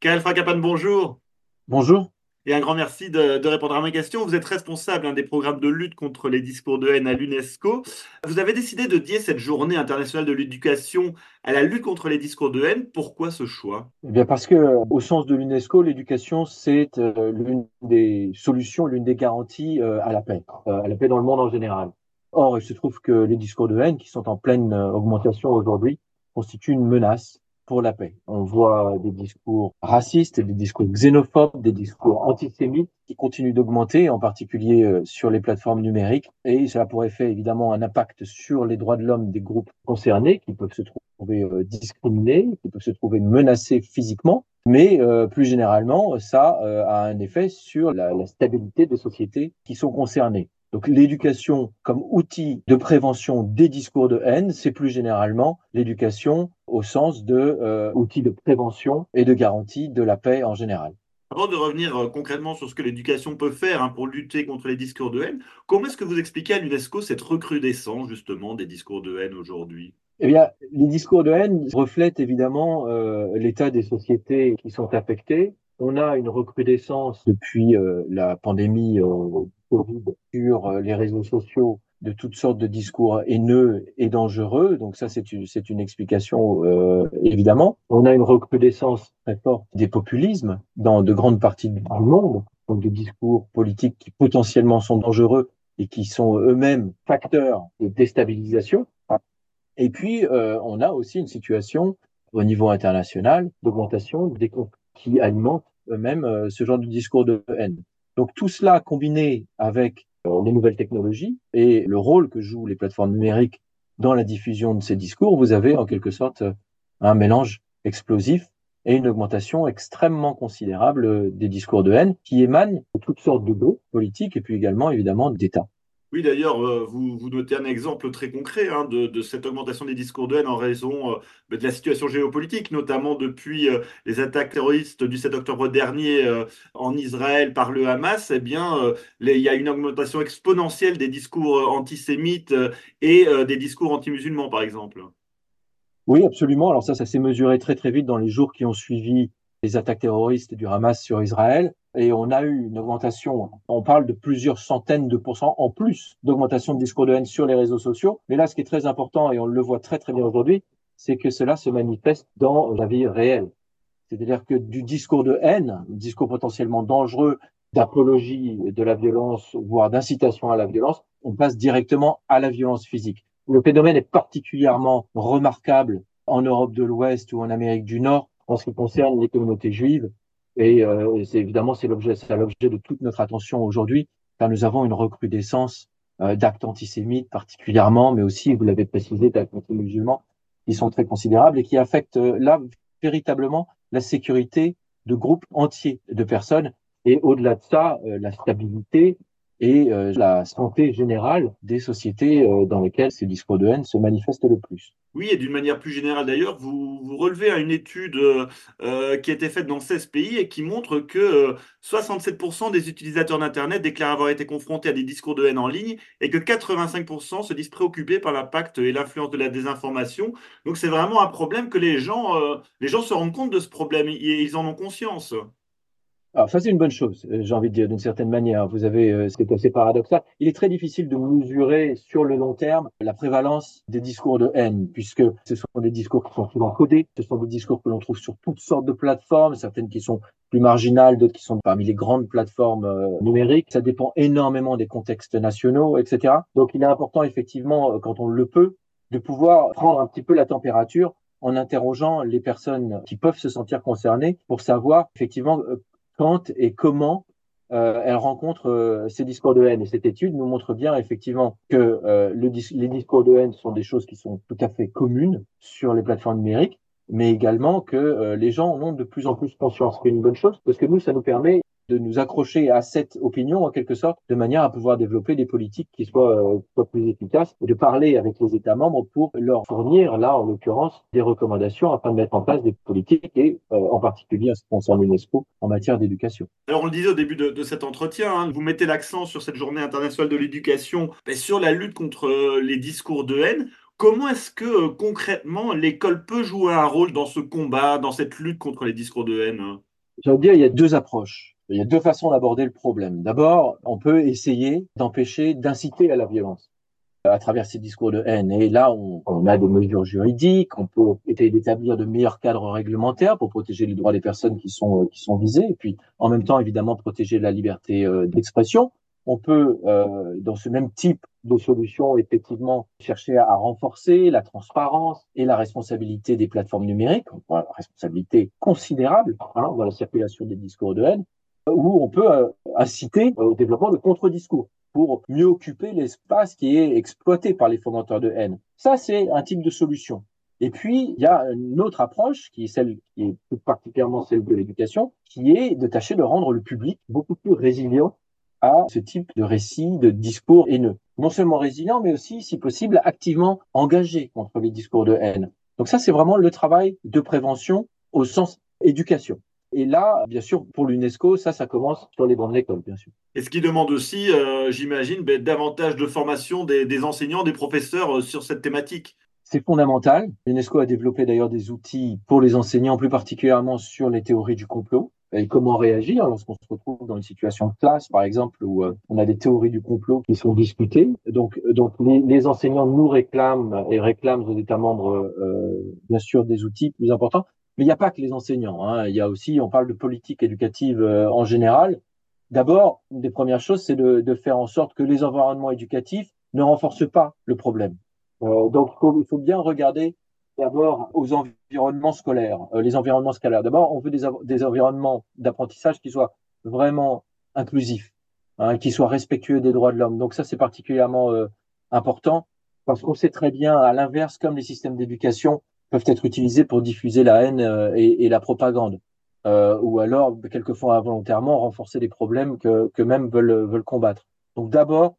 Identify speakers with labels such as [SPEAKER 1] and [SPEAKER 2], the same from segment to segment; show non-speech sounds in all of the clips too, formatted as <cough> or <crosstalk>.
[SPEAKER 1] Kael Frakapan, bonjour.
[SPEAKER 2] Bonjour.
[SPEAKER 1] Et un grand merci de, répondre à ma question. Vous êtes responsable des programmes de lutte contre les discours de haine à l'UNESCO. Vous avez décidé de dédier cette journée internationale de l'éducation à la lutte contre les discours de haine. Pourquoi ce choix?
[SPEAKER 2] Eh bien Parce que, au sens de l'UNESCO, l'éducation, c'est euh, l'une des solutions, l'une des garanties euh, à la paix, euh, à la paix dans le monde en général. Or, il se trouve que les discours de haine, qui sont en pleine augmentation aujourd'hui, constituent une menace pour la paix. On voit des discours racistes, des discours xénophobes, des discours antisémites qui continuent d'augmenter, en particulier euh, sur les plateformes numériques. Et cela pourrait faire évidemment un impact sur les droits de l'homme des groupes concernés qui peuvent se trouver euh, discriminés, qui peuvent se trouver menacés physiquement. Mais euh, plus généralement, ça a un effet sur la stabilité des sociétés qui sont concernées. Donc l'éducation comme outil de prévention des discours de haine, c'est plus généralement l'éducation au sens de euh, outil de prévention et de garantie de la paix en général.
[SPEAKER 1] Avant de revenir euh, concrètement sur ce que l'éducation peut faire hein, pour lutter contre les discours de haine, comment est-ce que vous expliquez à l'UNESCO cette recrudescence justement des discours de haine aujourd'hui?
[SPEAKER 2] Eh bien, les discours de haine reflètent évidemment euh, l'état des sociétés qui sont affectées. On a une recrudescence depuis euh, la pandémie euh, Sur euh, les réseaux sociaux de toutes sortes de discours haineux et dangereux. Donc ça, c'est une, une explication euh, évidemment. On a une recrudescence très forte des populismes dans de grandes parties du monde, donc des discours politiques qui potentiellement sont dangereux et qui sont eux-mêmes facteurs de déstabilisation. Et puis, euh, on a aussi une situation au niveau international d'augmentation des conflits qui alimentent eux-mêmes ce genre de discours de haine. Donc tout cela combiné avec euh, les nouvelles technologies et le rôle que jouent les plateformes numériques dans la diffusion de ces discours, vous avez en quelque sorte un mélange explosif et une augmentation extrêmement considérable des discours de haine qui émanent de toutes sortes de groupes politiques et puis également évidemment d'États.
[SPEAKER 1] Oui, d'ailleurs, euh, vous, notez un exemple très concret hein, de, cette augmentation des discours de haine en raison euh, de la situation géopolitique, notamment depuis euh, les attaques terroristes du 7 octobre dernier en Israël par le Hamas. Eh bien, il y a une augmentation exponentielle des discours antisémites et des discours anti-musulmans, par exemple.
[SPEAKER 2] Oui, absolument. Alors ça, ça s'est mesuré très très vite dans les jours qui ont suivi les attaques terroristes du Hamas sur Israël et on a eu une augmentation, on parle de plusieurs centaines de pourcents en plus d'augmentation de discours de haine sur les réseaux sociaux. Mais là, ce qui est très important, et on le voit très très bien aujourd'hui, c'est que cela se manifeste dans la vie réelle. C'est-à-dire que du discours de haine, discours potentiellement dangereux, d'apologie de la violence, voire d'incitation à la violence, on passe directement à la violence physique. Le phénomène est particulièrement remarquable en Europe de l'Ouest ou en Amérique du Nord en ce qui concerne les communautés juives et euh, c'est évidemment c'est l'objet, c'est l'objet de toute notre attention aujourd'hui, car nous avons une recrudescence euh, d'actes antisémites particulièrement, mais aussi, vous l'avez précisé, d'actes anti-musulmans qui sont très considérables et qui affectent euh, là véritablement la sécurité de groupes entiers de personnes. Et au-delà de ça, euh, la stabilité et euh, la santé générale des sociétés euh, dans lesquelles ces discours de haine se manifestent le plus.
[SPEAKER 1] Oui, et d'une manière plus générale d'ailleurs, vous, vous relevez à une étude euh, qui a été faite dans 16 pays et qui montre que 67% des utilisateurs d'Internet déclarent avoir été confrontés à des discours de haine en ligne et que 85% se disent préoccupés par l'impact et l'influence de la désinformation. Donc c'est vraiment un problème que les gens, les gens se rendent compte de ce problème et ils en ont conscience.
[SPEAKER 2] Alors ça c'est une bonne chose, euh, j'ai envie de dire d'une certaine manière. Vous avez, euh, ce qui est assez paradoxal, il est très difficile de mesurer sur le long terme la prévalence des discours de haine, puisque ce sont des discours qui sont souvent codés, ce sont des discours que l'on trouve sur toutes sortes de plateformes, certaines qui sont plus marginales, d'autres qui sont parmi les grandes plateformes euh, numériques. Ça dépend énormément des contextes nationaux, etc. Donc il est important effectivement, quand on le peut, de pouvoir prendre un petit peu la température en interrogeant les personnes qui peuvent se sentir concernées pour savoir effectivement quand et comment euh, elle rencontre euh, ces discours de haine. Et cette étude nous montre bien effectivement que euh, le les discours de haine sont des choses qui sont tout à fait communes sur les plateformes numériques, mais également que les gens en ont de plus en plus conscience, ce qui est une bonne chose, parce que nous, ça nous permet de nous accrocher à cette opinion en quelque sorte, de manière à pouvoir développer des politiques qui soient, euh, soient plus efficaces, et de parler avec les États membres pour leur fournir, là en l'occurrence, des recommandations afin de mettre en place des politiques, et euh, en particulier en ce qui concerne l'UNESCO, en matière d'éducation.
[SPEAKER 1] Alors on le disait au début de, de cet entretien, hein, vous mettez l'accent sur cette journée internationale de l'éducation, sur la lutte contre euh, les discours de haine. Comment est-ce que concrètement l'école peut jouer un rôle dans ce combat, dans cette lutte contre les discours de haine?
[SPEAKER 2] J'allais dire, il y a deux approches. Il y a deux façons d'aborder le problème. D'abord, on peut essayer d'empêcher, d'inciter à la violence à travers ces discours de haine. Et là, on, a des mesures juridiques, on peut essayer d'établir de meilleurs cadres réglementaires pour protéger les droits des personnes qui sont, euh, qui sont visées, et puis en même temps, évidemment, protéger la liberté euh, d'expression. On peut, euh, dans ce même type de solution, effectivement, chercher à renforcer la transparence et la responsabilité des plateformes numériques, responsabilité considérable hein, dans la circulation des discours de haine, où on peut euh, inciter au développement de contre-discours pour mieux occuper l'espace qui est exploité par les fomenteurs de haine. Ça, c'est un type de solution. Et puis, il y a une autre approche, qui est celle qui est tout particulièrement celle de l'éducation, qui est de tâcher de rendre le public beaucoup plus résilient à ce type de récit, de discours haineux. Non seulement résilient, mais aussi, si possible, activement engagé contre les discours de haine. Donc ça, c'est vraiment le travail de prévention au sens éducation. Et là, bien sûr, pour l'UNESCO, ça, ça commence sur les bancs de l'école, bien sûr.
[SPEAKER 1] Et ce qui demande aussi, euh, j'imagine, ben, davantage de formation des, des, enseignants, des professeurs euh, sur cette thématique.
[SPEAKER 2] C'est fondamental. L'UNESCO a développé d'ailleurs des outils pour les enseignants, plus particulièrement sur les théories du complot et comment réagir lorsqu'on se retrouve dans une situation de classe, par exemple, où euh, on a des théories du complot qui sont discutées. Donc, donc les, les enseignants nous réclament et réclament aux États membres, euh, bien sûr, des outils plus importants. Mais il n'y a pas que les enseignants. Hein. Il y a aussi, on parle de politique éducative euh, en général. D'abord, une des premières choses, c'est de, de, faire en sorte que les environnements éducatifs ne renforcent pas le problème. Euh, donc, il faut, bien regarder d'abord aux environnements scolaires. Euh, les environnements scolaires. D'abord, on veut des, des environnements d'apprentissage qui soient vraiment inclusifs, hein, qui soient respectueux des droits de l'homme. Donc ça, c'est particulièrement euh, important parce qu'on sait très bien, à l'inverse, comme les systèmes d'éducation, peuvent être utilisés pour diffuser la haine euh, et, la propagande, euh, ou alors quelquefois involontairement renforcer des problèmes que, que même veulent, combattre. Donc d'abord,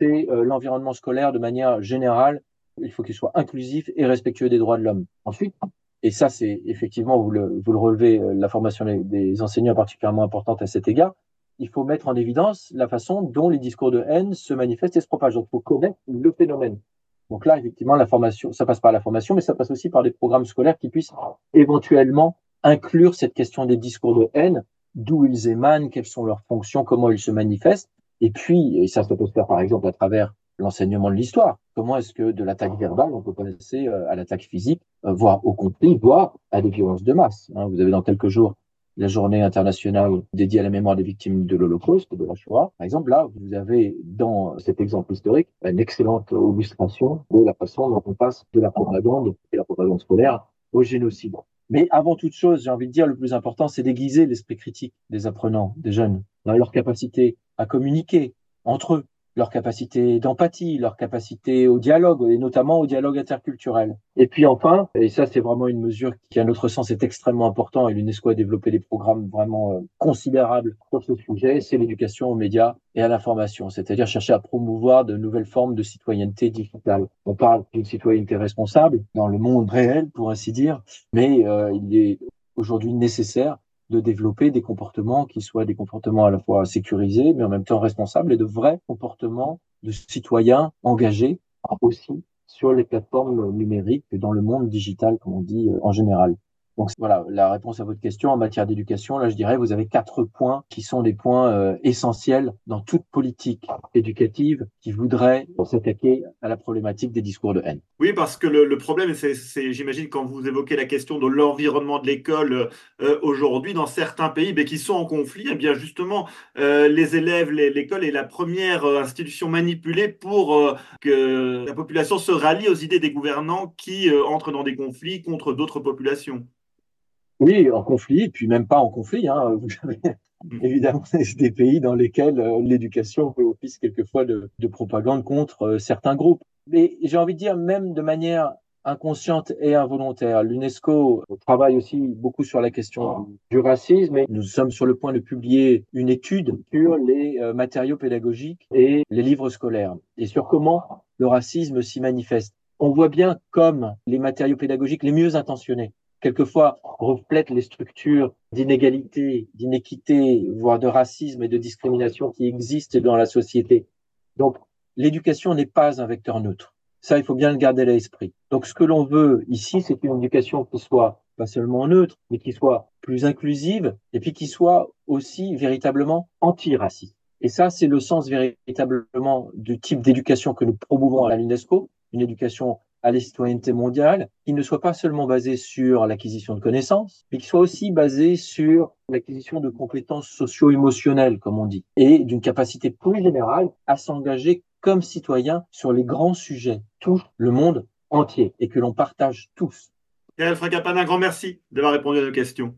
[SPEAKER 2] c'est euh, l'environnement scolaire de manière générale, il faut qu'il soit inclusif et respectueux des droits de l'homme. Ensuite, et ça c'est effectivement, vous le, relevez, la formation des, des enseignants est particulièrement importante à cet égard, il faut mettre en évidence la façon dont les discours de haine se manifestent et se propagent. Donc il faut connaître le phénomène. Donc là, effectivement, la formation, ça passe par la formation, mais ça passe aussi par des programmes scolaires qui puissent éventuellement inclure cette question des discours de haine, d'où ils émanent, quelles sont leurs fonctions, comment ils se manifestent. Et puis, et ça, ça peut se faire par exemple à travers l'enseignement de l'histoire. Comment est-ce que de l'attaque verbale, on peut passer à l'attaque physique, voire au conflit, voire à des violences de masse. Vous avez dans quelques jours la journée internationale dédiée à la mémoire des victimes de l'Holocauste, de la Shoah. Par exemple, là, vous avez dans cet exemple historique une excellente illustration de la façon dont on passe de la propagande et la propagande scolaire au génocide. Mais avant toute chose, j'ai envie de dire, le plus important, c'est d'aiguiser l'esprit critique des apprenants, des jeunes, dans leur capacité à communiquer entre eux, leur capacité d'empathie, leur capacité au dialogue, et notamment au dialogue interculturel. Et puis enfin, et ça c'est vraiment une mesure qui à notre sens est extrêmement important, et l'UNESCO a développé des programmes vraiment euh, considérables sur ce sujet, c'est l'éducation aux médias et à l'information, c'est-à-dire chercher à promouvoir de nouvelles formes de citoyenneté digitale. On parle d'une citoyenneté responsable dans le monde réel, pour ainsi dire, mais euh, il est aujourd'hui nécessaire de développer des comportements qui soient des comportements à la fois sécurisés, mais en même temps responsables et de vrais comportements de citoyens engagés aussi sur les plateformes numériques et dans le monde digital, comme on dit en général. Donc voilà, la réponse à votre question en matière d'éducation, là je dirais, vous avez quatre points qui sont des points euh, essentiels dans toute politique éducative qui voudrait s'attaquer à la problématique des discours de haine.
[SPEAKER 1] Oui, parce que le, problème, c'est, j'imagine, quand vous évoquez la question de l'environnement de l'école euh, aujourd'hui, dans certains pays mais qui sont en conflit, eh bien justement, euh, les élèves, l'école est la première institution manipulée pour que la population se rallie aux idées des gouvernants qui entrent dans des conflits contre d'autres populations.
[SPEAKER 2] Oui, en conflit, puis même pas en conflit. Hein. <laughs> Vous avez évidemment <laughs> des pays dans lesquels euh, l'éducation fait office quelquefois de, de propagande contre euh, certains groupes. Mais j'ai envie de dire, même de manière inconsciente et involontaire, l'UNESCO travaille aussi beaucoup sur la question du racisme et nous sommes sur le point de publier une étude sur les euh, matériaux pédagogiques et les livres scolaires et sur comment le racisme s'y manifeste. On voit bien comme les matériaux pédagogiques les mieux intentionnés quelquefois reflètent les structures d'inégalité, d'inéquité, voire de racisme et de discrimination qui existent dans la société. Donc, l'éducation n'est pas un vecteur neutre. Ça, il faut bien le garder à l'esprit. Donc, ce que l'on veut ici, c'est une éducation qui soit pas seulement neutre, mais qui soit plus inclusive et puis qui soit aussi véritablement anti-raciste. Et ça, c'est le sens véritablement du type d'éducation que nous promouvons à l'UNESCO, une éducation à la citoyenneté mondiale, qui ne soit pas seulement basée sur l'acquisition de connaissances, mais qui soit aussi basée sur l'acquisition de compétences socio-émotionnelles, comme on dit, et d'une capacité plus générale à s'engager comme citoyen sur les grands sujets, tout le monde entier, et que l'on partage tous.
[SPEAKER 1] Gaël Fracapane, un grand merci d'avoir répondu à nos questions.